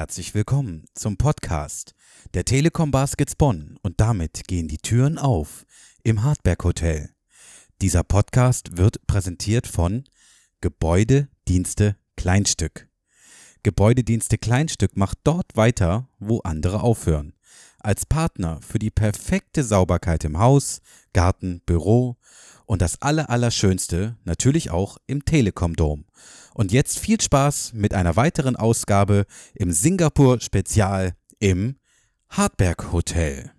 Herzlich willkommen zum Podcast der Telekom Baskets Bonn und damit gehen die Türen auf im Hartberg Hotel. Dieser Podcast wird präsentiert von Gebäudedienste Kleinstück. Gebäudedienste Kleinstück macht dort weiter, wo andere aufhören. Als Partner für die perfekte Sauberkeit im Haus, Garten, Büro und das Allerallerschönste natürlich auch im Telekom Dom. Und jetzt viel Spaß mit einer weiteren Ausgabe im Singapur Spezial im Hartberg Hotel.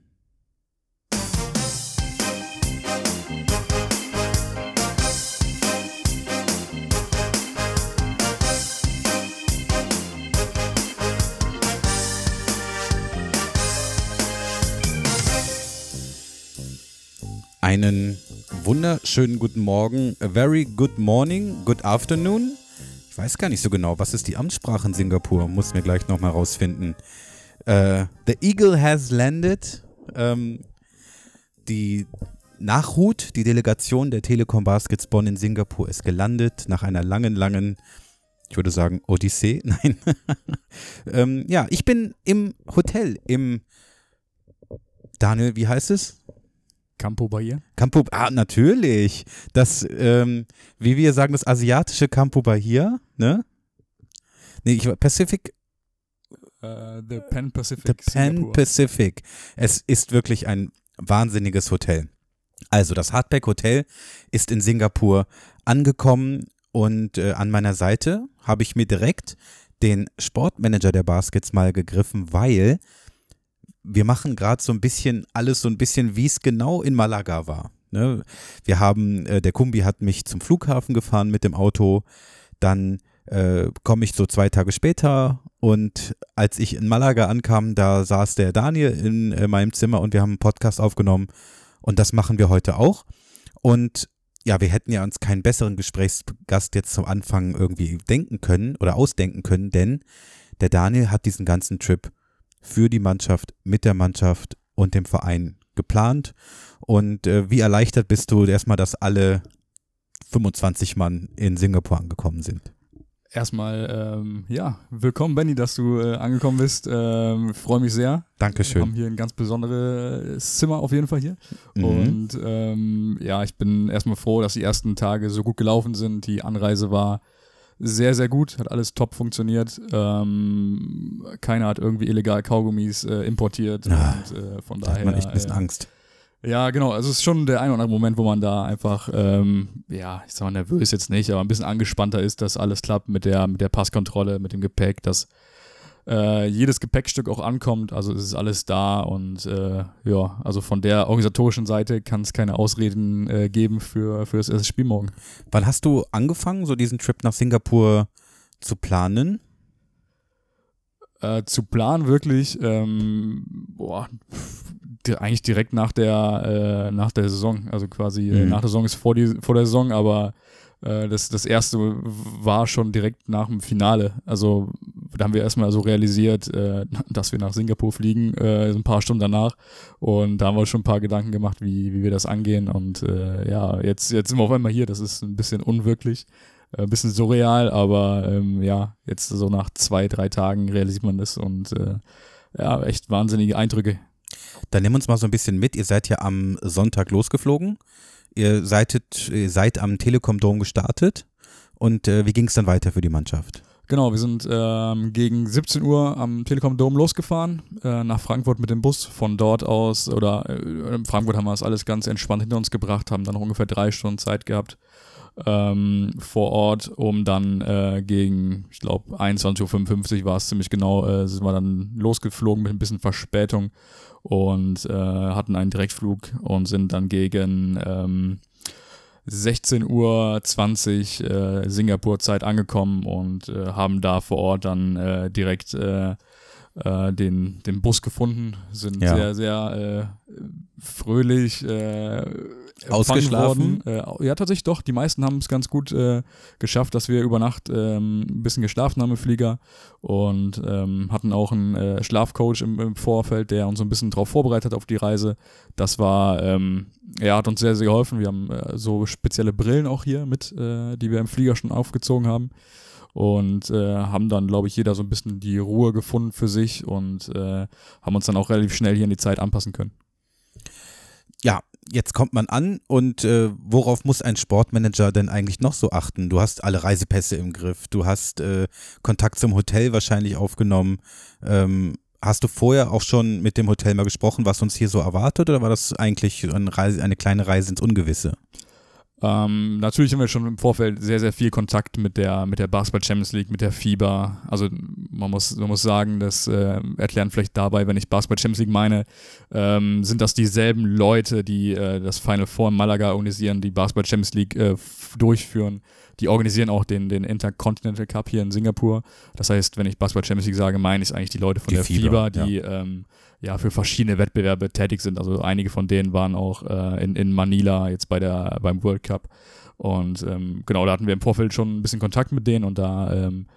Einen wunderschönen guten Morgen, a very good morning, good afternoon. Ich weiß gar nicht so genau, was ist die Amtssprache in Singapur, muss mir gleich nochmal rausfinden. Uh, the Eagle has landed. Ähm, die Nachhut, die Delegation der Telekom Baskets Bonn in Singapur ist gelandet nach einer langen, langen, ich würde sagen, Odyssee. Nein. ähm, ja, ich bin im Hotel, im Daniel, wie heißt es? Campo Bahia? Campo, ah, natürlich. Das, ähm, wie wir sagen, das asiatische Campo Bahia, ne? Nee, ich war Pacific. Uh, the Pan Pacific. The Pan Singapur. Pacific. Es ist wirklich ein wahnsinniges Hotel. Also, das Hardback Hotel ist in Singapur angekommen und äh, an meiner Seite habe ich mir direkt den Sportmanager der Baskets mal gegriffen, weil wir machen gerade so ein bisschen alles so ein bisschen, wie es genau in Malaga war. Ne? Wir haben, äh, der Kumbi hat mich zum Flughafen gefahren mit dem Auto, dann äh, komme ich so zwei Tage später und als ich in Malaga ankam, da saß der Daniel in äh, meinem Zimmer und wir haben einen Podcast aufgenommen und das machen wir heute auch. Und ja, wir hätten ja uns keinen besseren Gesprächsgast jetzt zum Anfang irgendwie denken können oder ausdenken können, denn der Daniel hat diesen ganzen Trip für die Mannschaft, mit der Mannschaft und dem Verein geplant. Und äh, wie erleichtert bist du erstmal, dass alle 25 Mann in Singapur angekommen sind? Erstmal, ähm, ja, willkommen, Benny, dass du äh, angekommen bist. Ähm, Freue mich sehr. Dankeschön. Wir haben hier ein ganz besonderes Zimmer auf jeden Fall hier. Mhm. Und ähm, ja, ich bin erstmal froh, dass die ersten Tage so gut gelaufen sind. Die Anreise war sehr, sehr gut, hat alles top funktioniert. Ähm, keiner hat irgendwie illegal Kaugummis äh, importiert. Ah, und äh, von Da daher. hat man echt ein bisschen äh, Angst. Ja, genau. Also es ist schon der ein oder andere Moment, wo man da einfach, ähm, ja, ich sag mal nervös jetzt nicht, aber ein bisschen angespannter ist, dass alles klappt mit der, mit der Passkontrolle, mit dem Gepäck, dass äh, jedes Gepäckstück auch ankommt. Also es ist alles da und äh, ja, also von der organisatorischen Seite kann es keine Ausreden äh, geben für, für das erste Spiel morgen. Wann hast du angefangen, so diesen Trip nach Singapur zu planen? Äh, zu planen wirklich, ähm, boah, eigentlich direkt nach der, äh, nach der Saison. Also quasi äh, Mhm. nach der Saison ist vor, die, vor der Saison, aber äh, das, das erste war schon direkt nach dem Finale. Also da haben wir erstmal so realisiert, äh, dass wir nach Singapur fliegen, äh, ein paar Stunden danach. Und da haben wir schon ein paar Gedanken gemacht, wie, wie wir das angehen. Und äh, ja, jetzt, jetzt sind wir auf einmal hier. Das ist ein bisschen unwirklich, äh, ein bisschen surreal, aber ähm, ja, jetzt so nach zwei, drei Tagen realisiert man das und äh, ja, echt wahnsinnige Eindrücke. Dann nimm uns mal so ein bisschen mit. Ihr seid ja am Sonntag losgeflogen. Ihr seid, ihr seid am Telekom Dome gestartet. Und äh, wie ging es dann weiter für die Mannschaft? Genau, wir sind ähm, gegen 17 Uhr am Telekom Dome losgefahren, äh, nach Frankfurt mit dem Bus. Von dort aus, oder äh, in Frankfurt haben wir das alles ganz entspannt hinter uns gebracht, haben dann noch ungefähr drei Stunden Zeit gehabt ähm, vor Ort, um dann äh, gegen, ich glaube, 21.55 Uhr war es ziemlich genau, äh, sind wir dann losgeflogen mit ein bisschen Verspätung und äh, hatten einen Direktflug und sind dann gegen ähm, 16 Uhr 20 äh, Singapur-Zeit angekommen und äh, haben da vor Ort dann äh, direkt äh, den, den Bus gefunden, sind Ja. sehr, sehr äh, fröhlich äh, Ausgeschlafen? Worden. Äh, ja, tatsächlich doch. Die meisten haben es ganz gut äh, geschafft, dass wir über Nacht ähm, ein bisschen geschlafen haben im Flieger und ähm, hatten auch einen äh, Schlafcoach im, im Vorfeld, der uns so ein bisschen darauf vorbereitet hat auf die Reise. Das war, ähm, er hat uns sehr, sehr geholfen. Wir haben äh, so spezielle Brillen auch hier mit, äh, die wir im Flieger schon aufgezogen haben. und äh, haben dann, glaube ich, jeder so ein bisschen die Ruhe gefunden für sich und äh, haben uns dann auch relativ schnell hier in die Zeit anpassen können. Ja, jetzt kommt man an und äh, worauf muss ein Sportmanager denn eigentlich noch so achten? Du hast alle Reisepässe im Griff, du hast äh, Kontakt zum Hotel wahrscheinlich aufgenommen. Ähm, hast du vorher auch schon mit dem Hotel mal gesprochen, was uns hier so erwartet oder war das eigentlich eine, Reise, eine kleine Reise ins Ungewisse? Ähm, natürlich haben wir schon im Vorfeld sehr, sehr viel Kontakt mit der, mit der Basketball Champions League, mit der FIBA. Also man muss, man muss sagen, das äh, erklären vielleicht dabei, wenn ich Basketball Champions League meine, ähm, sind das dieselben Leute, die äh, das Final Four in Malaga organisieren, die Basketball Champions League äh, durchführen. Die organisieren auch den, den Intercontinental Cup hier in Singapur. Das heißt, wenn ich Basketball Champions League sage, meine ich eigentlich die Leute von Die der FIBA, die ja. ähm, ja für verschiedene Wettbewerbe tätig sind. Also einige von denen waren auch äh, in, in Manila jetzt bei der beim World Cup. Und ähm, genau, da hatten wir im Vorfeld schon ein bisschen Kontakt mit denen und da ähm,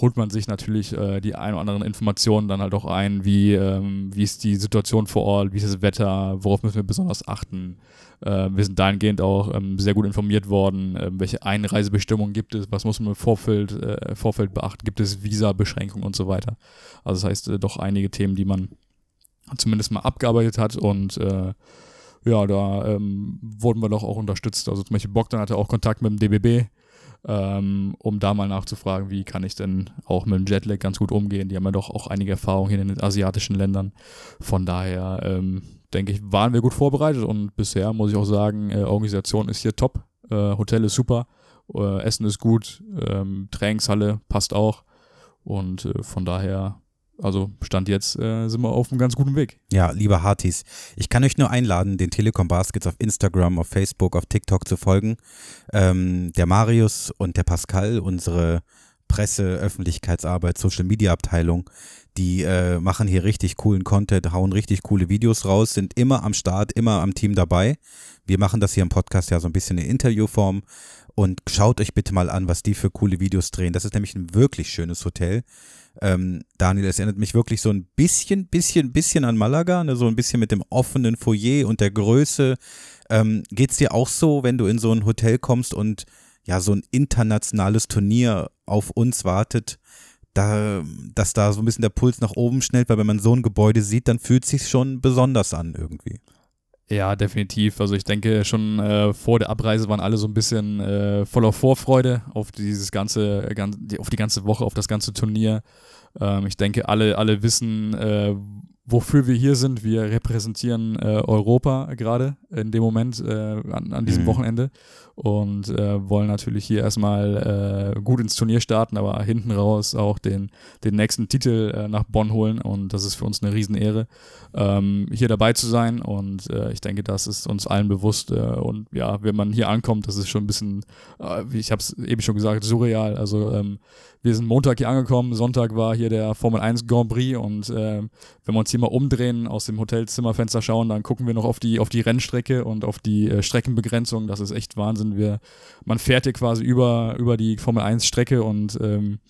holt man sich natürlich äh, die ein oder anderen Informationen dann halt auch ein, wie, ähm, wie ist die Situation vor Ort, wie ist das Wetter, worauf müssen wir besonders achten. Äh, wir sind dahingehend auch ähm, sehr gut informiert worden, äh, welche Einreisebestimmungen gibt es, was muss man im Vorfeld, äh, Vorfeld beachten, gibt es Visa-Beschränkungen und so weiter. Also das heißt, äh, doch einige Themen, die man zumindest mal abgearbeitet hat und äh, ja, da ähm, wurden wir doch auch unterstützt. Also zum Beispiel Bogdan hatte auch Kontakt mit dem DBB, ähm, um da mal nachzufragen, wie kann ich denn auch mit dem Jetlag ganz gut umgehen. Die haben ja doch auch einige Erfahrungen hier in den asiatischen Ländern. Von daher ähm, denke ich, waren wir gut vorbereitet und bisher muss ich auch sagen, äh, Organisation ist hier top, äh, Hotel ist super, äh, Essen ist gut, ähm, Trainingshalle passt auch und äh, von daher also Stand jetzt äh, sind wir auf einem ganz guten Weg. Ja, liebe Hartis, ich kann euch nur einladen, den Telekom Baskets auf Instagram, auf Facebook, auf TikTok zu folgen. Ähm, der Marius und der Pascal, unsere Presse, Öffentlichkeitsarbeit, Social Media Abteilung, die äh, machen hier richtig coolen Content, hauen richtig coole Videos raus, sind immer am Start, immer am Team dabei. Wir machen das hier im Podcast ja so ein bisschen in Interviewform und schaut euch bitte mal an, was die für coole Videos drehen. Das ist nämlich ein wirklich schönes Hotel. Ähm, Daniel, es erinnert mich wirklich so ein bisschen, bisschen, bisschen an Malaga, ne? so ein bisschen mit dem offenen Foyer und der Größe. Ähm, Geht es dir auch so, wenn du in so ein Hotel kommst und ja, so ein internationales Turnier auf uns wartet, da, dass da so ein bisschen der Puls nach oben schnellt, weil wenn man so ein Gebäude sieht, dann fühlt es sich schon besonders an irgendwie. Ja, definitiv. Also ich denke schon äh, vor der Abreise waren alle so ein bisschen äh, voller Vorfreude auf dieses ganze, ganz, auf die ganze Woche, auf das ganze Turnier. Ähm, ich denke, alle, alle wissen, äh, wofür wir hier sind. Wir repräsentieren äh, Europa gerade in dem Moment äh, an, an diesem Mhm. Wochenende und äh, wollen natürlich hier erstmal äh, gut ins Turnier starten, aber hinten raus auch den, den nächsten Titel äh, nach Bonn holen und das ist für uns eine Riesenehre, ähm, hier dabei zu sein und äh, ich denke, das ist uns allen bewusst und ja, wenn man hier ankommt, das ist schon ein bisschen, wie ich habe es eben schon gesagt, surreal. Also ähm, wir sind Montag hier angekommen, Sonntag war hier der Formel 1 Grand Prix und äh, wenn wir uns hier mal umdrehen, aus dem Hotelzimmerfenster schauen, dann gucken wir noch auf die, auf die Rennstrecke und auf die äh, Streckenbegrenzung. Das ist echt Wahnsinn. Wir, man fährt hier quasi über, über die Formel 1 Strecke und ähm,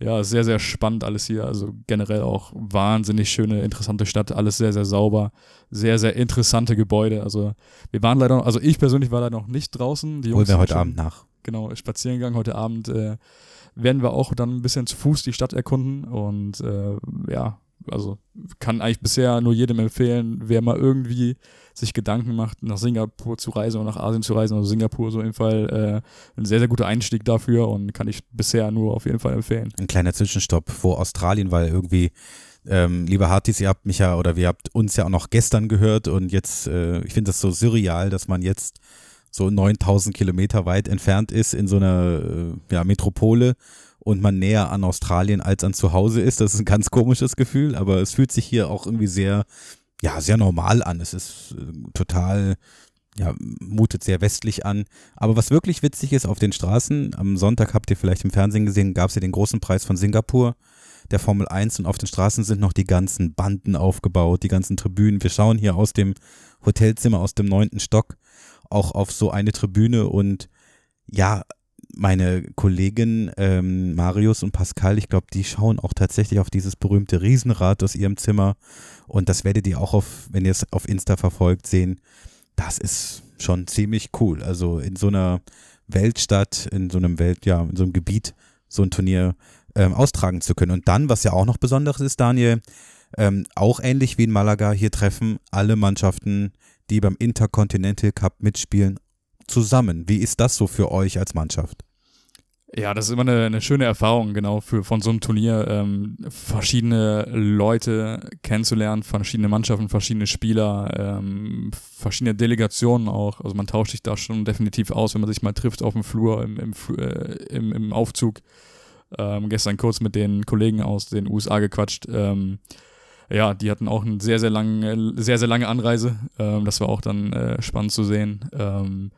ja, sehr, sehr spannend alles hier. Also generell auch wahnsinnig schöne, interessante Stadt. Alles sehr, sehr sauber. Sehr, sehr interessante Gebäude. Also wir waren leider, noch, also ich persönlich war leider noch nicht draußen. Die Holen Jungs wir heute schon- Abend nach. genau, spazieren gegangen. Heute Abend äh, werden wir auch dann ein bisschen zu Fuß die Stadt erkunden und äh, ja, also kann eigentlich bisher nur jedem empfehlen, wer mal irgendwie sich Gedanken macht, nach Singapur zu reisen oder nach Asien zu reisen, also Singapur so jeden Fall äh, ein sehr, sehr guter Einstieg dafür und kann ich bisher nur auf jeden Fall empfehlen. Ein kleiner Zwischenstopp vor Australien, weil irgendwie, ähm, liebe Hartis, ihr habt mich ja oder wir habt uns ja auch noch gestern gehört und jetzt, äh, ich finde das so surreal, dass man jetzt so 9000 Kilometer weit entfernt ist in so einer äh, ja, Metropole und man näher an Australien als an zu Hause ist. Das ist ein ganz komisches Gefühl, aber es fühlt sich hier auch irgendwie sehr, ja, sehr normal an. Es ist äh, total, ja, mutet sehr westlich an. Aber was wirklich witzig ist auf den Straßen, am Sonntag habt ihr vielleicht im Fernsehen gesehen, gab es ja den großen Preis von Singapur, der Formel 1 und auf den Straßen sind noch die ganzen Banden aufgebaut, die ganzen Tribünen. Wir schauen hier aus dem Hotelzimmer aus dem neunten Stock auch auf so eine Tribüne und ja, meine Kollegen ähm, Marius und Pascal, ich glaube, die schauen auch tatsächlich auf dieses berühmte Riesenrad aus ihrem Zimmer und das werdet ihr auch auf, wenn ihr es auf Insta verfolgt, sehen. Das ist schon ziemlich cool. Also in so einer Weltstadt, in so einem Welt, ja, in so einem Gebiet so ein Turnier ähm, austragen zu können. Und dann, was ja auch noch Besonderes ist, Daniel, ähm, auch ähnlich wie in Malaga, hier treffen alle Mannschaften, die beim Intercontinental Cup mitspielen, zusammen. Wie ist das so für euch als Mannschaft? Ja, das ist immer eine, eine schöne Erfahrung, genau, für, von so einem Turnier, ähm, verschiedene Leute kennenzulernen, verschiedene Mannschaften, verschiedene Spieler, ähm, verschiedene Delegationen auch. Also man tauscht sich da schon definitiv aus, wenn man sich mal trifft auf dem Flur, im, im, äh, im, im Aufzug. Ähm, gestern kurz mit den Kollegen aus den USA gequatscht. Ähm, ja, die hatten auch eine sehr, sehr lange, sehr, sehr lange Anreise. Ähm, das war auch dann äh, spannend zu sehen. Ähm,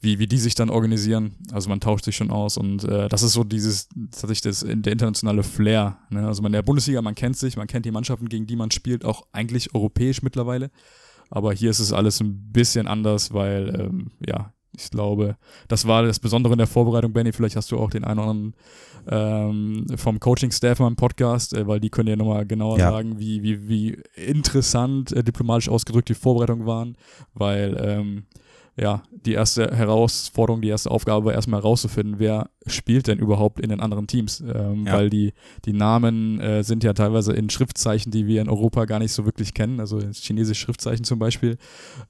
wie, wie die sich dann organisieren. Also man tauscht sich schon aus und äh, das ist so dieses, tatsächlich das, der internationale Flair. Ne? Also man in der Bundesliga, man kennt sich, man kennt die Mannschaften, gegen die man spielt, auch eigentlich europäisch mittlerweile. Aber hier ist es alles ein bisschen anders, weil, ähm, ja, ich glaube, das war das Besondere in der Vorbereitung, Benny. Vielleicht hast du auch den einen oder anderen ähm, vom Coaching-Staff mal im Podcast, äh, weil die können ja nochmal genauer ja. sagen, wie, wie, wie interessant äh, diplomatisch ausgedrückt die Vorbereitungen waren, weil ähm, ja, die erste Herausforderung, die erste Aufgabe war erstmal herauszufinden, wer spielt denn überhaupt in den anderen Teams. Ähm, ja. Weil die, die Namen äh, sind ja teilweise in Schriftzeichen, die wir in Europa gar nicht so wirklich kennen, also chinesische Schriftzeichen zum Beispiel,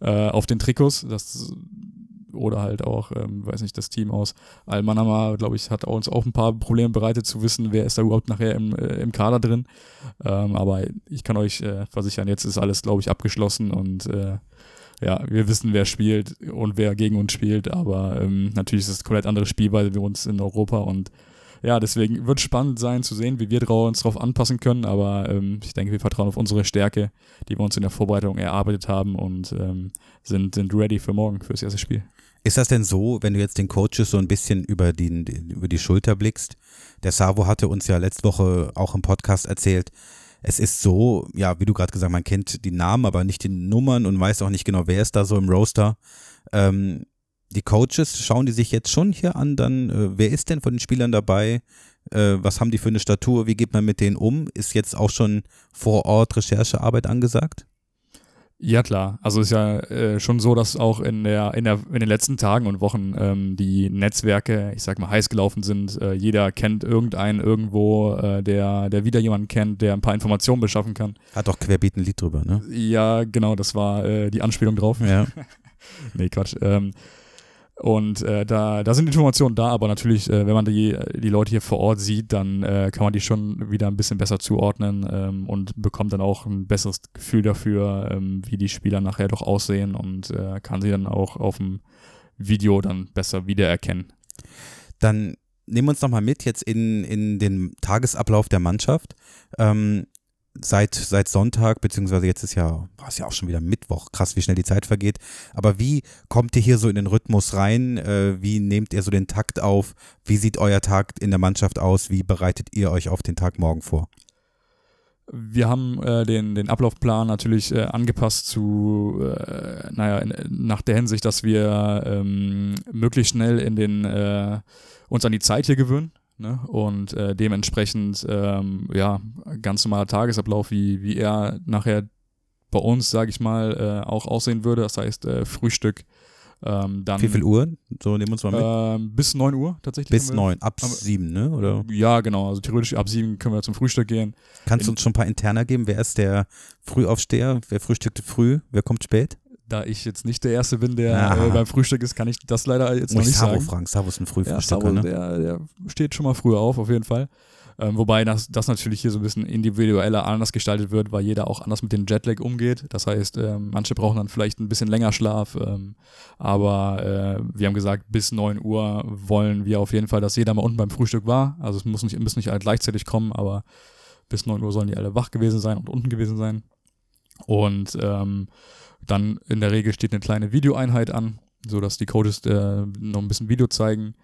äh, auf den Trikots. Das oder halt auch, ähm, weiß nicht, das Team aus Al-Manama, glaube ich, hat uns auch ein paar Probleme bereitet zu wissen, wer ist da überhaupt nachher im, äh, im Kader drin. Ähm, aber ich kann euch äh, versichern, jetzt ist alles, glaube ich, abgeschlossen und äh, ja, wir wissen, wer spielt und wer gegen uns spielt, aber ähm, natürlich ist es komplett andere Spielweise wie uns in Europa und ja, deswegen wird spannend sein zu sehen, wie wir uns darauf anpassen können, aber ähm, ich denke, wir vertrauen auf unsere Stärke, die wir uns in der Vorbereitung erarbeitet haben und ähm, sind, sind ready für morgen, für das erste Spiel. Ist das denn so, wenn du jetzt den Coaches so ein bisschen über die, über die Schulter blickst? Der Savo hatte uns ja letzte Woche auch im Podcast erzählt, es ist so, ja, wie du gerade gesagt hast, man kennt die Namen, aber nicht die Nummern und weiß auch nicht genau, wer ist da so im Roster. Ähm, die Coaches schauen die sich jetzt schon hier an, dann, äh, wer ist denn von den Spielern dabei? Äh, was haben die für eine Statur? Wie geht man mit denen um? Ist jetzt auch schon vor Ort Recherchearbeit angesagt? Ja, klar. Also ist ja äh, schon so, dass auch in der, in der, in den letzten Tagen und Wochen ähm, die Netzwerke, ich sag mal, heiß gelaufen sind. Äh, jeder kennt irgendeinen irgendwo, äh, der, der wieder jemanden kennt, der ein paar Informationen beschaffen kann. Hat doch querbeet ein Lied drüber, ne? Ja, genau, das war äh, die Anspielung drauf. Ja. nee, Quatsch. Ähm, und äh, da, da sind Informationen da, aber natürlich, äh, wenn man die, die Leute hier vor Ort sieht, dann äh, kann man die schon wieder ein bisschen besser zuordnen ähm, und bekommt dann auch ein besseres Gefühl dafür, ähm, wie die Spieler nachher doch aussehen und äh, kann sie dann auch auf dem Video dann besser wiedererkennen. Dann nehmen wir uns nochmal mit jetzt in, in den Tagesablauf der Mannschaft. Ähm, seit, seit Sonntag, beziehungsweise jetzt ist ja, war es ja auch schon wieder Mittwoch, krass, wie schnell die Zeit vergeht. Aber wie kommt ihr hier so in den Rhythmus rein? Äh, wie nehmt ihr so den Takt auf? Wie sieht euer Tag in der Mannschaft aus? Wie bereitet ihr euch auf den Tag morgen vor? Wir haben äh, den, den Ablaufplan natürlich äh, angepasst zu, äh, naja, in, nach der Hinsicht, dass wir ähm, möglichst schnell in den, äh, uns an die Zeit hier gewöhnen. Ne? Und äh, dementsprechend, ähm, ja, ganz normaler Tagesablauf, wie, wie er nachher bei uns, sage ich mal, äh, auch aussehen würde. Das heißt, äh, Frühstück. Ähm, dann, Wie viel Uhr? So nehmen wir uns mal mit. Ähm, bis 9 Uhr tatsächlich. Bis 9, ab 7, ne? Oder? Ja, genau. Also theoretisch ab 7 können wir zum Frühstück gehen. Kannst du uns schon ein paar Interner geben? Wer ist der Frühaufsteher? Wer frühstückte früh? Wer kommt spät? Da ich jetzt nicht der Erste bin, der äh, beim Frühstück ist, kann ich das leider jetzt noch nicht Savo sagen. Frank, Savo ist ein Frühfrühstücker, ja, ne? der, der steht schon mal früher auf, auf jeden Fall. Ähm, wobei das, das natürlich hier so ein bisschen individueller anders gestaltet wird, weil jeder auch anders mit dem Jetlag umgeht. Das heißt, ähm, manche brauchen dann vielleicht ein bisschen länger Schlaf. Ähm, aber äh, wir haben gesagt, bis 9 Uhr wollen wir auf jeden Fall, dass jeder mal unten beim Frühstück war. Also es muss nicht, müssen nicht alle gleichzeitig kommen, aber bis 9 Uhr sollen die alle wach gewesen sein und unten gewesen sein. Und ähm, dann in der Regel steht eine kleine Videoeinheit an, sodass die Coaches äh, noch ein bisschen Video zeigen.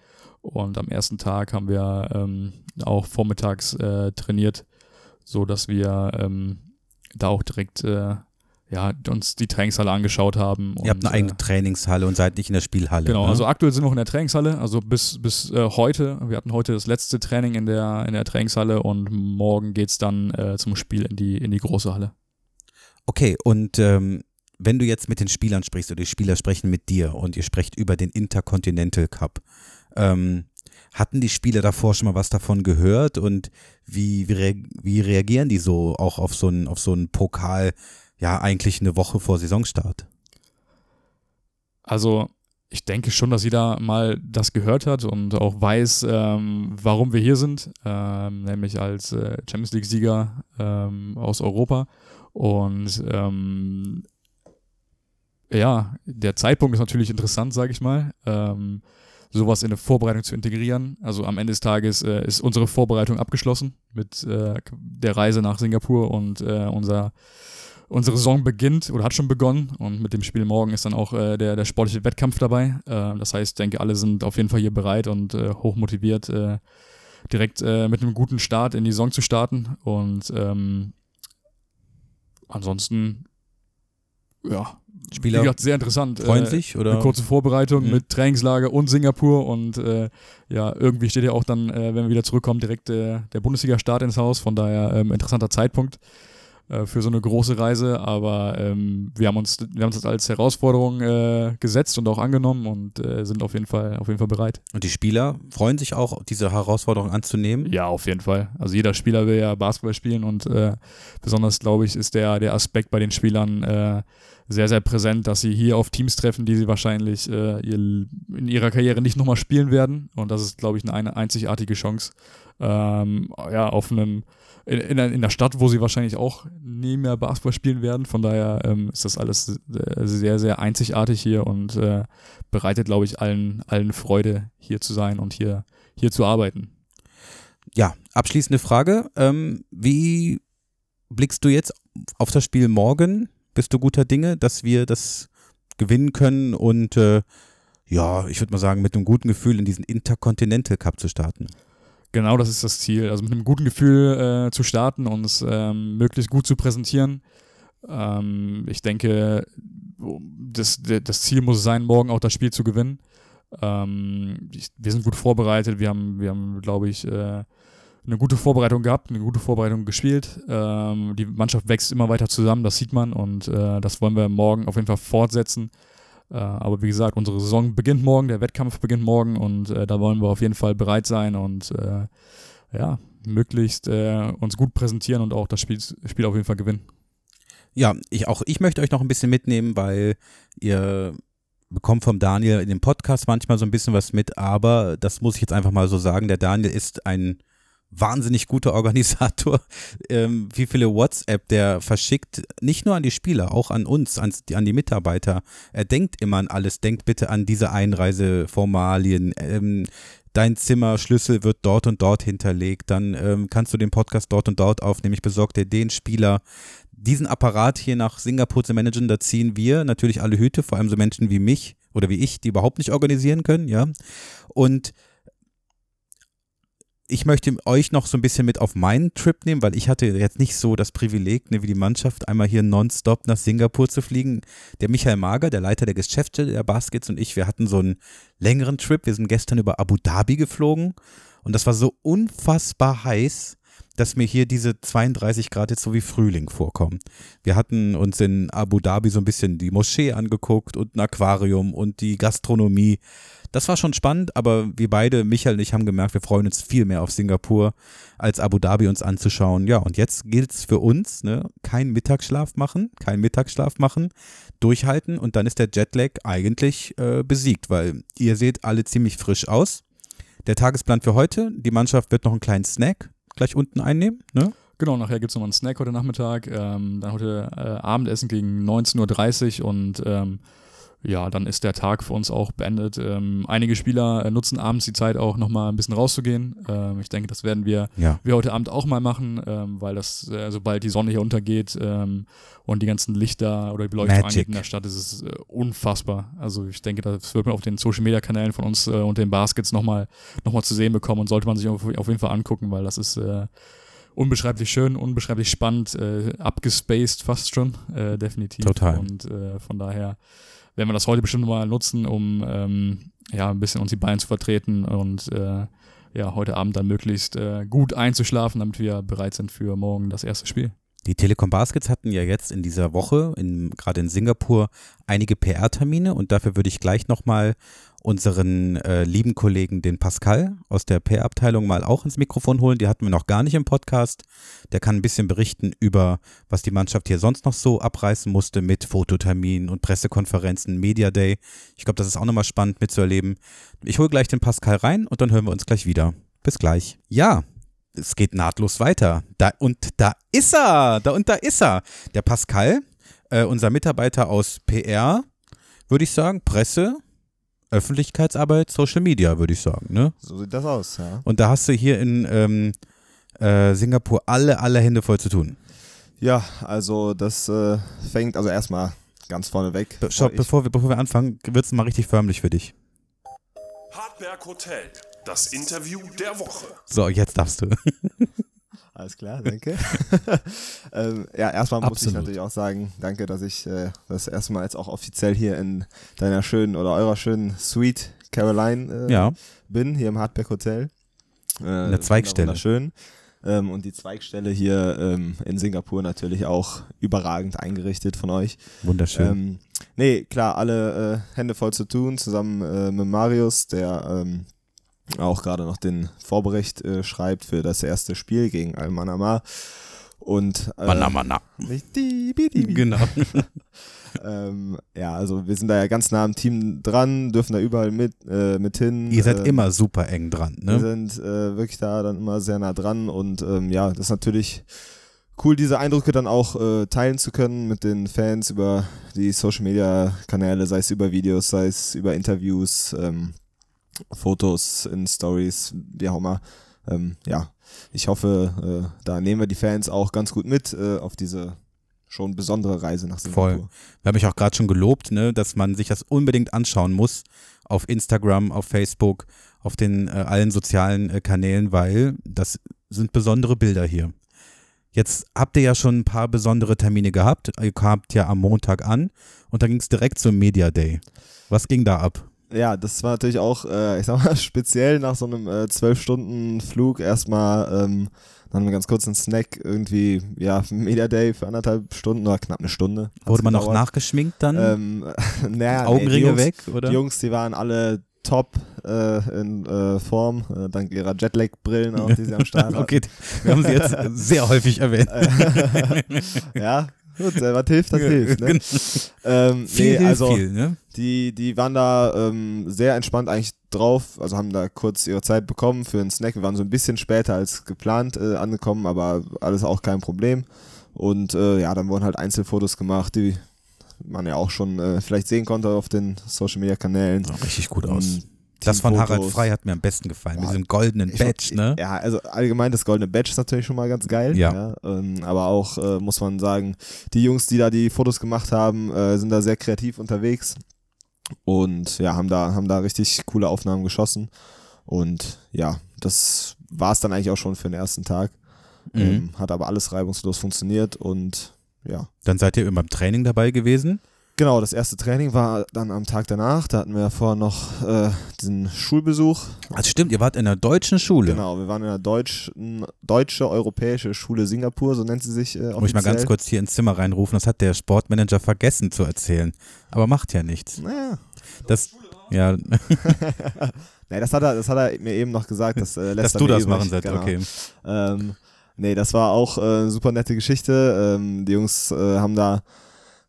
Und am ersten Tag haben wir ähm, auch vormittags äh, trainiert, sodass wir ähm, da auch direkt äh, ja, uns die Trainingshalle angeschaut haben. Ihr habt eine eigene äh, Trainingshalle und seid nicht in der Spielhalle. Genau, ne? also aktuell sind wir noch in der Trainingshalle, also bis, bis äh, heute. Wir hatten heute das letzte Training in der, in der Trainingshalle und morgen geht es dann äh, zum Spiel in die, in die große Halle. Okay, und ähm, wenn du jetzt mit den Spielern sprichst oder die Spieler sprechen mit dir und ihr sprecht über den Intercontinental Cup, ähm, hatten die Spieler davor schon mal was davon gehört und wie, wie, wie reagieren die so auch auf so einen, so Pokal, ja, eigentlich eine Woche vor Saisonstart? Also, ich denke schon, dass jeder mal das gehört hat und auch weiß, ähm, warum wir hier sind, ähm, nämlich als äh, Champions League-Sieger ähm, aus Europa. Und ähm, ja, der Zeitpunkt ist natürlich interessant, sage ich mal. Ähm, sowas in eine Vorbereitung zu integrieren. Also am Ende des Tages äh, ist unsere Vorbereitung abgeschlossen mit äh, der Reise nach Singapur und äh, unser, unsere Saison beginnt oder hat schon begonnen und mit dem Spiel morgen ist dann auch äh, der, der sportliche Wettkampf dabei. Äh, das heißt, ich denke, alle sind auf jeden Fall hier bereit und äh, hoch motiviert, äh, direkt mit einem guten Start in die Saison zu starten und ähm, ansonsten ja, Spieler wie gesagt, sehr interessant. Äh, sich oder? eine kurze Vorbereitung Mhm. mit Trainingslager und Singapur und äh, ja, irgendwie steht ja auch dann, äh, wenn wir wieder zurückkommen, direkt äh, der Bundesliga-Start ins Haus. Von daher ähm, interessanter Zeitpunkt äh, für so eine große Reise. Aber ähm, wir haben uns, wir haben uns das als Herausforderung äh, gesetzt und auch angenommen und äh, sind auf jeden Fall, auf jeden Fall bereit. Und die Spieler freuen sich auch, diese Herausforderung anzunehmen. Ja, auf jeden Fall. Also jeder Spieler will ja Basketball spielen und äh, besonders, glaube ich, ist der, der Aspekt bei den Spielern äh, sehr, sehr präsent, dass sie hier auf Teams treffen, die sie wahrscheinlich äh, ihr, in ihrer Karriere nicht nochmal spielen werden. Und das ist, glaube ich, eine, eine einzigartige Chance. Ähm, ja, auf einem, in, in, der- in der Stadt, wo sie wahrscheinlich auch nie mehr Basketball spielen werden. Von daher ähm, ist das alles äh, sehr, sehr einzigartig hier und äh, bereitet, glaube ich, allen, allen Freude, hier zu sein und hier, hier zu arbeiten. Ja, abschließende Frage. Ähm, wie blickst du jetzt auf das Spiel morgen? Bist du guter Dinge, dass wir das gewinnen können und äh, ja, ich würde mal sagen, mit einem guten Gefühl in diesen Intercontinental Cup zu starten? Genau, das ist das Ziel. Also mit einem guten Gefühl äh, zu starten, uns ähm, möglichst gut zu präsentieren. Ähm, ich denke, das, das Ziel muss sein, morgen auch das Spiel zu gewinnen. Ähm, ich, wir sind gut vorbereitet. Wir haben, wir haben glaube ich, äh, eine gute Vorbereitung gehabt, eine gute Vorbereitung gespielt. Ähm, die Mannschaft wächst immer weiter zusammen, das sieht man und äh, das wollen wir morgen auf jeden Fall fortsetzen. Äh, aber wie gesagt, unsere Saison beginnt morgen, der Wettkampf beginnt morgen und äh, da wollen wir auf jeden Fall bereit sein und äh, ja, möglichst uns gut präsentieren und auch das Spiel, Spiel auf jeden Fall gewinnen. Ja, ich auch ich möchte euch noch ein bisschen mitnehmen, weil ihr bekommt vom Daniel in dem Podcast manchmal so ein bisschen was mit, aber das muss ich jetzt einfach mal so sagen, der Daniel ist ein wahnsinnig guter Organisator. Ähm, wie viele WhatsApp der verschickt, nicht nur an die Spieler, auch an uns, ans, an die Mitarbeiter. Er denkt immer an alles, denkt bitte an diese Einreiseformalien. Ähm, dein Zimmerschlüssel wird dort und dort hinterlegt, dann ähm, kannst du den Podcast dort und dort aufnehmen. Ich besorge dir den Spieler. Diesen Apparat hier nach Singapur zu managen, da ziehen wir natürlich alle Hüte, vor allem so Menschen wie mich oder wie ich, die überhaupt nicht organisieren können, ja. Und ich möchte euch noch so ein bisschen mit auf meinen Trip nehmen, weil ich hatte jetzt nicht so das Privileg, ne, wie die Mannschaft, einmal hier nonstop nach Singapur zu fliegen. Der Michael Mager, der Leiter der Geschäftsstelle der Baskets und ich, wir hatten so einen längeren Trip. Wir sind gestern über Abu Dhabi geflogen und das war so unfassbar heiß, dass mir hier diese 32 Grad jetzt so wie Frühling vorkommen. Wir hatten uns in Abu Dhabi so ein bisschen die Moschee angeguckt und ein Aquarium und die Gastronomie. Das war schon spannend, aber wir beide, Michael und ich, haben gemerkt, wir freuen uns viel mehr auf Singapur, als Abu Dhabi uns anzuschauen. Ja, und jetzt gilt es für uns, ne, kein Mittagsschlaf machen, kein Mittagsschlaf machen, durchhalten und dann ist der Jetlag eigentlich äh, besiegt, weil ihr seht alle ziemlich frisch aus. Der Tagesplan für heute, die Mannschaft wird noch einen kleinen Snack gleich unten einnehmen, ne? Genau, nachher gibt es nochmal einen Snack heute Nachmittag, ähm, dann heute äh, Abendessen gegen 19.30 Uhr und ähm, ja, dann ist der Tag für uns auch beendet. Ähm, einige Spieler äh, nutzen abends die Zeit auch nochmal ein bisschen rauszugehen. Ähm, ich denke, das werden wir, Ja. wir heute Abend auch mal machen, ähm, weil das, äh, sobald die Sonne hier untergeht ähm, und die ganzen Lichter oder die Beleuchtung angeht in der Stadt, ist es äh, unfassbar. Also ich denke, das wird man auf den Social Media Kanälen von uns äh, und den Baskets nochmal noch mal zu sehen bekommen und sollte man sich auf, auf jeden Fall angucken, weil das ist äh, unbeschreiblich schön, unbeschreiblich spannend, äh, abgespaced fast schon, definitiv. Total. Und von daher werden wir das heute bestimmt mal nutzen, um ähm, ja ein bisschen uns die Beine zu vertreten und äh, ja heute Abend dann möglichst äh, gut einzuschlafen, damit wir bereit sind für morgen das erste Spiel. Die Telekom Baskets hatten ja jetzt in dieser Woche, gerade in Singapur, einige PR-Termine und dafür würde ich gleich nochmal unseren äh, lieben Kollegen, den Pascal aus der PR-Abteilung, mal auch ins Mikrofon holen. Die hatten wir noch gar nicht im Podcast. Der kann ein bisschen berichten über, was die Mannschaft hier sonst noch so abreißen musste mit Fototerminen und Pressekonferenzen, Media Day. Ich glaube, das ist auch nochmal spannend mitzuerleben. Ich hole gleich den Pascal rein und dann hören wir uns gleich wieder. Bis gleich. Ja, es geht nahtlos weiter. Da und da ist er. Da und da ist er. Der Pascal, äh, unser Mitarbeiter aus PR, würde ich sagen, Presse, Öffentlichkeitsarbeit, Social Media, würde ich sagen. Ne? So sieht das aus, ja. Und da hast du hier in ähm, äh, Singapur alle, alle Hände voll zu tun. Ja, also das äh, fängt also erstmal ganz vorne weg. Be stopp, bevor wir, bevor wir anfangen, wird es mal richtig förmlich für dich. Hartberg Hotel, das Interview der Woche. So, jetzt darfst du. Alles klar, danke. ähm, ja, erstmal muss Absolut. ich natürlich auch sagen, danke, dass ich äh, das erste Mal jetzt auch offiziell hier in deiner schönen oder eurer schönen Suite Caroline äh, Ja. bin, hier im Hardback Hotel. Äh, der Zweigstelle. Schön. Ähm, und die Zweigstelle hier ähm, in Singapur natürlich auch überragend eingerichtet von euch. Wunderschön. Ähm, nee, klar, alle äh, Hände voll zu tun, zusammen äh, mit Marius, der ähm, auch gerade noch den Vorbericht äh, schreibt für das erste Spiel gegen Al-Manama. Und äh, bidi. Genau. ähm, ja, also wir sind da ja ganz nah am Team dran, dürfen da überall mit, äh, mit hin. Ihr seid ähm, immer super eng dran, wir ne? sind äh, wirklich da dann immer sehr nah dran und ähm, ja, das ist natürlich cool, diese Eindrücke dann auch äh, teilen zu können mit den Fans über die Social Media Kanäle, sei es über Videos, sei es über Interviews, ähm, Fotos in Stories, wie auch immer. Ähm, ja, ich hoffe, äh, da nehmen wir die Fans auch ganz gut mit äh, auf diese schon besondere Reise nach Singapur. Voll. Wir haben mich auch gerade schon gelobt, ne, dass man sich das unbedingt anschauen muss auf Instagram, auf Facebook, auf den äh, allen sozialen äh, Kanälen, weil das sind besondere Bilder hier. Jetzt habt ihr ja schon ein paar besondere Termine gehabt. Ihr kamt ja am Montag an und dann ging es direkt zum Media Day. Was ging da ab? Ja, das war natürlich auch, äh, ich sag mal, speziell nach so einem äh, zwölf Stunden Flug erstmal, ähm, dann haben wir ganz kurz einen Snack, irgendwie, ja, Media Day für anderthalb Stunden oder knapp eine Stunde. Wurde man noch gedauert. nachgeschminkt dann? Ähm, naja, Augenringe nee, Jungs, weg, oder? Die Jungs, die waren alle top äh, in äh, Form, äh, dank ihrer Jetlag-Brillen auch, die sie am Start hatten. okay, wir haben sie jetzt sehr häufig erwähnt. ja, gut, äh, was hilft, das hilft. Ne? Ähm, viel, nee, hilft also, viel, ne? Die, die waren da ähm, sehr entspannt eigentlich drauf, also haben da kurz ihre Zeit bekommen für einen Snack. Wir waren so ein bisschen später als geplant äh, angekommen, aber alles auch kein Problem. Und äh, ja, dann wurden halt Einzelfotos gemacht, die man ja auch schon äh, vielleicht sehen konnte auf den Social Media Kanälen. Sah richtig gut aus. Das von Harald Teamfotos. Frei hat mir am besten gefallen, mit Ja, diesem goldenen Badge, ne? Ja, also allgemein das goldene Badge ist natürlich schon mal ganz geil. Ja. ähm, aber auch äh, muss man sagen, die Jungs, die da die Fotos gemacht haben, äh, sind da sehr kreativ unterwegs und ja, haben da, haben da richtig coole Aufnahmen geschossen. Und ja, das war es dann eigentlich auch schon für den ersten Tag. Mhm. Ähm, hat aber alles reibungslos funktioniert und ja. Dann seid ihr beim Training dabei gewesen. Genau, das erste Training war dann am Tag danach. Da hatten wir vorher noch äh, diesen Schulbesuch. Also stimmt, ihr wart in der deutschen Schule. Genau, wir waren in der deutschen, deutsche europäische Schule Singapur, so nennt sie sich äh, offiziell. Muss ich mal ganz kurz hier ins Zimmer reinrufen, das hat der Sportmanager vergessen zu erzählen. Aber macht ja nichts. Naja. Das, ja, Nee, das hat er, das hat er mir eben noch gesagt, das äh, lässt dass du das machen sollst, Genau. okay. Ähm, nee, das war auch äh, eine super nette Geschichte. Ähm, die Jungs äh, haben da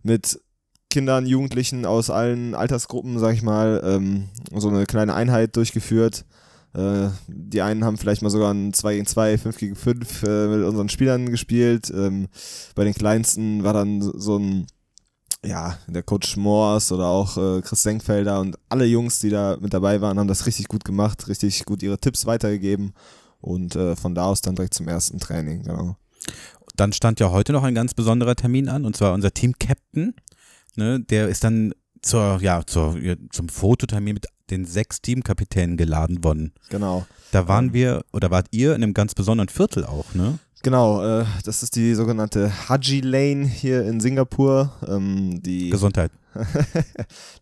mit Kindern, Jugendlichen aus allen Altersgruppen, sag ich mal, ähm, so eine kleine Einheit durchgeführt. Äh, die einen haben vielleicht mal sogar ein 2 gegen 2, 5 gegen 5 äh, mit unseren Spielern gespielt. Ähm, bei den kleinsten war dann so ein, ja, der Coach Moors oder auch äh, Chris Senkfelder und alle Jungs, die da mit dabei waren, haben das richtig gut gemacht, richtig gut ihre Tipps weitergegeben. Und äh, von da aus dann direkt zum ersten Training, genau. Dann stand ja heute noch ein ganz besonderer Termin an, und zwar unser Team-Captain. Ne, der ist dann zur, ja, zur, zum Fototermin mit den sechs Teamkapitänen geladen worden. Genau. Da waren Ähm. wir, oder wart ihr in einem ganz besonderen Viertel auch, ne? Genau, äh, das ist die sogenannte Haji Lane hier in Singapur. Ähm, die, Gesundheit.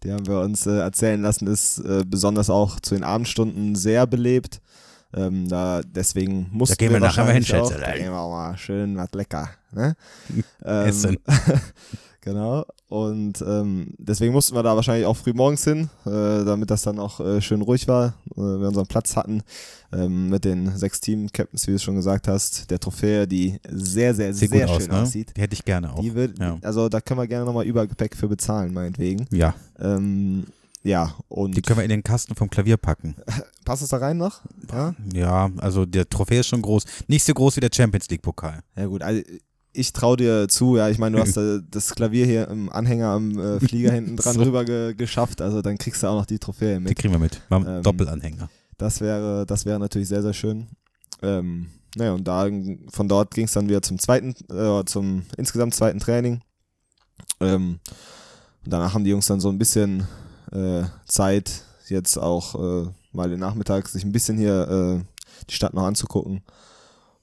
die haben wir uns äh, erzählen lassen, ist äh, besonders auch zu den Abendstunden sehr belebt. Ähm, da deswegen mussten gehen wir nachher mal hin, auch- Schätzelein. Da gehen wir auch mal schön was lecker. Ne? Essen. genau. Und ähm, deswegen mussten wir da wahrscheinlich auch früh morgens hin, äh, damit das dann auch äh, schön ruhig war, äh, wir unseren Platz hatten. Ähm, mit den sechs Team-Captains, wie du es schon gesagt hast, der Trophäe, die sehr, sehr, Sieht sehr gut aus, schön ne? aussieht. Die hätte ich gerne auch. Die wird, ja. Also da können wir gerne nochmal Übergepäck für bezahlen, meinetwegen. ja, Ähm, ja, und die können wir in den Kasten vom Klavier packen. passt es da rein noch? Ja? Ja, also der Trophäe ist schon groß. Nicht so groß wie der Champions League Pokal. Ja gut, also ich traue dir zu, ja, ich meine, du hast äh, das Klavier hier im Anhänger am äh, Flieger hinten dran So. rüber ge geschafft, also dann kriegst du auch noch die Trophäe Die mit. kriegen wir mit. Beim Ähm, Doppelanhänger. Das wäre, das wäre natürlich sehr, sehr schön. Ähm, naja, und da von dort ging es dann wieder zum zweiten, äh, zum insgesamt zweiten Training. Ähm, und danach haben die Jungs dann so ein bisschen äh, Zeit, jetzt auch äh, mal den Nachmittag sich ein bisschen hier äh, die Stadt noch anzugucken.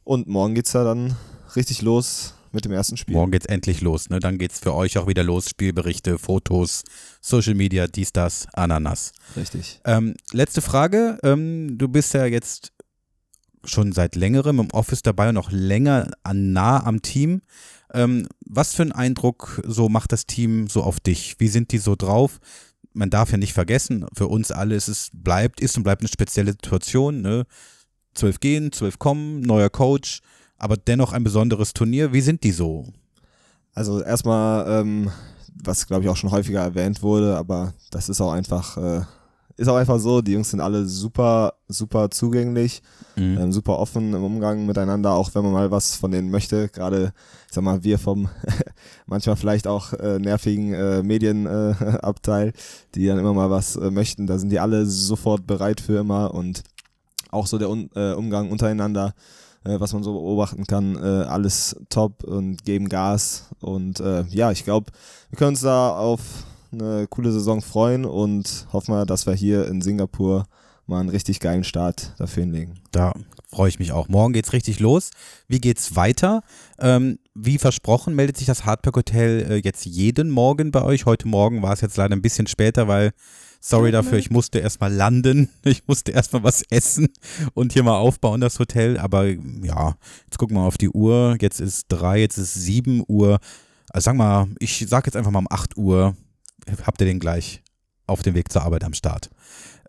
Und morgen geht's ja dann richtig los mit dem ersten Spiel. Morgen geht's endlich los. Ne? Dann geht's für euch auch wieder los. Spielberichte, Fotos, Social Media, dies, das, Ananas. Richtig. Ähm, letzte Frage. Ähm, du bist ja jetzt schon seit längerem im Office dabei und noch länger an, nah am Team. Ähm, was für einen Eindruck so macht das Team so auf dich? Wie sind die so drauf? Man darf ja nicht vergessen, für uns alle ist es bleibt, ist und bleibt eine spezielle Situation. Ne? Zwölf gehen, zwölf kommen, neuer Coach, aber dennoch ein besonderes Turnier. Wie sind die so? Also erstmal, ähm, was glaube ich auch schon häufiger erwähnt wurde, aber das ist auch einfach, äh, ist auch einfach so, die Jungs sind alle super, super zugänglich, Mhm. ähm, super offen im Umgang miteinander, auch wenn man mal was von denen möchte. Gerade, ich sag mal, wir vom manchmal vielleicht auch äh, nervigen äh, Medienabteil, äh, die dann immer mal was äh, möchten, da sind die alle sofort bereit für immer und auch so der Un äh, Umgang untereinander, äh, was man so beobachten kann, äh, alles top und geben Gas und äh, ja, ich glaube, wir können uns da auf eine coole Saison freuen und hoffen wir, dass wir hier in Singapur mal einen richtig geilen Start dafür hinlegen. Da freue ich mich auch. Morgen geht's richtig los. Wie geht's weiter? Ähm, wie versprochen meldet sich das Hardpack Hotel äh, jetzt jeden Morgen bei euch. Heute Morgen war es jetzt leider ein bisschen später, weil sorry dafür, ich musste erstmal landen. Ich musste erstmal was essen und hier mal aufbauen das Hotel. Aber ja, jetzt gucken wir mal auf die Uhr. Jetzt ist drei, jetzt ist sieben Uhr. Also sag mal, ich sag jetzt einfach mal um 8 Uhr habt ihr den gleich auf dem Weg zur Arbeit am Start.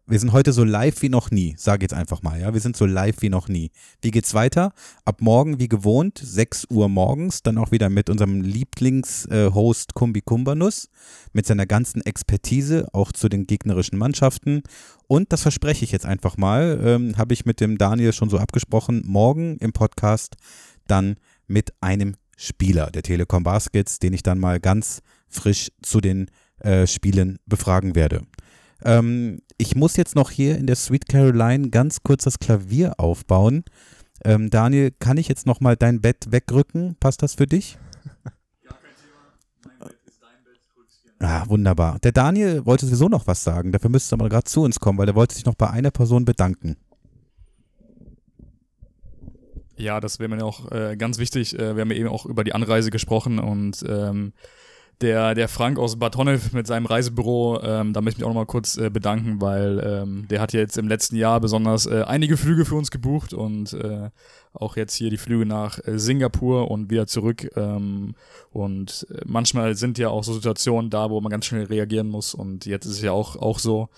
Wir sind heute so live wie noch nie, sage jetzt einfach mal, ja. Wir sind so live wie noch nie. Wie geht's weiter? Ab morgen wie gewohnt, 6 Uhr morgens, dann auch wieder mit unserem Lieblingshost Kumbi Kumbanus, mit seiner ganzen Expertise, auch zu den gegnerischen Mannschaften. Und das verspreche ich jetzt einfach mal, ähm, habe ich mit dem Daniel schon so abgesprochen, morgen im Podcast dann mit einem Spieler der Telekom Baskets, den ich dann mal ganz frisch zu den äh, Spielen befragen werde. Ähm, ich muss jetzt noch hier in der Sweet Caroline ganz kurz das Klavier aufbauen. Ähm, Daniel, kann ich jetzt noch mal dein Bett wegrücken? Passt das für dich? Ah, wunderbar. Der Daniel wollte sowieso noch was sagen. Dafür müsste aber gerade zu uns kommen, weil er wollte sich noch bei einer Person bedanken. Ja, das wäre mir auch äh, ganz wichtig. Äh, wir haben ja eben auch über die Anreise gesprochen und ähm, der, der Frank aus Bad Honnef mit seinem Reisebüro, ähm, da möchte ich mich auch nochmal kurz äh, bedanken, weil ähm, der hat ja jetzt im letzten Jahr besonders äh, einige Flüge für uns gebucht und äh, auch jetzt hier die Flüge nach äh, Singapur und wieder zurück. Ähm, und äh, manchmal sind ja auch so Situationen da, wo man ganz schnell reagieren muss und jetzt ist es ja auch, auch so.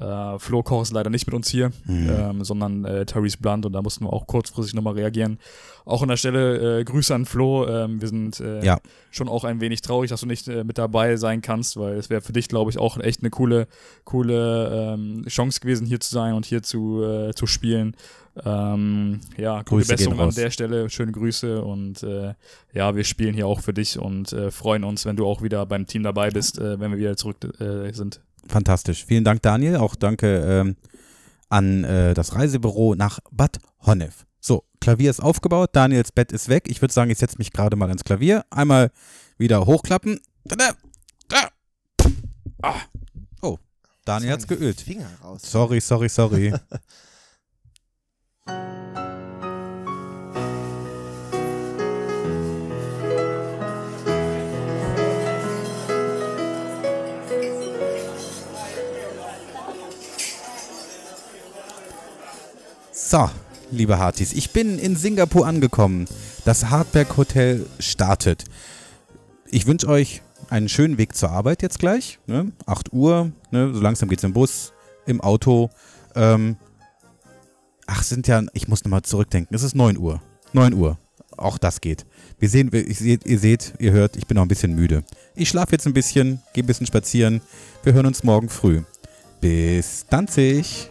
Äh, Flo Koch ist leider nicht mit uns hier, Mhm. ähm, sondern äh, Therese Blunt und da mussten wir auch kurzfristig nochmal reagieren. Auch an der Stelle äh, Grüße an Flo. Ähm, wir sind äh, Ja. schon auch ein wenig traurig, dass du nicht äh, mit dabei sein kannst, weil es wäre für dich, glaube ich, auch echt eine coole, coole ähm, Chance gewesen, hier zu sein und hier zu, äh, zu spielen. Ähm, ja, gute Grüße Besserung an der Stelle, schöne Grüße und äh, ja, wir spielen hier auch für dich und äh, freuen uns, wenn du auch wieder beim Team dabei bist, äh, wenn wir wieder zurück äh, sind. Fantastisch. Vielen Dank, Daniel. Auch danke ähm, an äh, das Reisebüro nach Bad Honnef. So, Klavier ist aufgebaut, Daniels Bett ist weg. Ich würde sagen, ich setze mich gerade mal ans Klavier. Einmal wieder hochklappen. Ah. Oh, Daniel hat's geölt. Finger raus. Sorry, sorry, sorry. So, liebe Hartis. Ich bin in Singapur angekommen. Das Hardberg Hotel startet. Ich wünsche euch einen schönen Weg zur Arbeit jetzt gleich. Ne? 8 Uhr, ne? so langsam geht's im Bus, im Auto. Ähm, ach, sind ja, ich muss nochmal zurückdenken. Es ist 9 Uhr. 9 Uhr. Auch das geht. Wir sehen, ihr seht, ihr hört, ich bin noch ein bisschen müde. Ich schlafe jetzt ein bisschen, gehe ein bisschen spazieren. Wir hören uns morgen früh. Bis Danzig.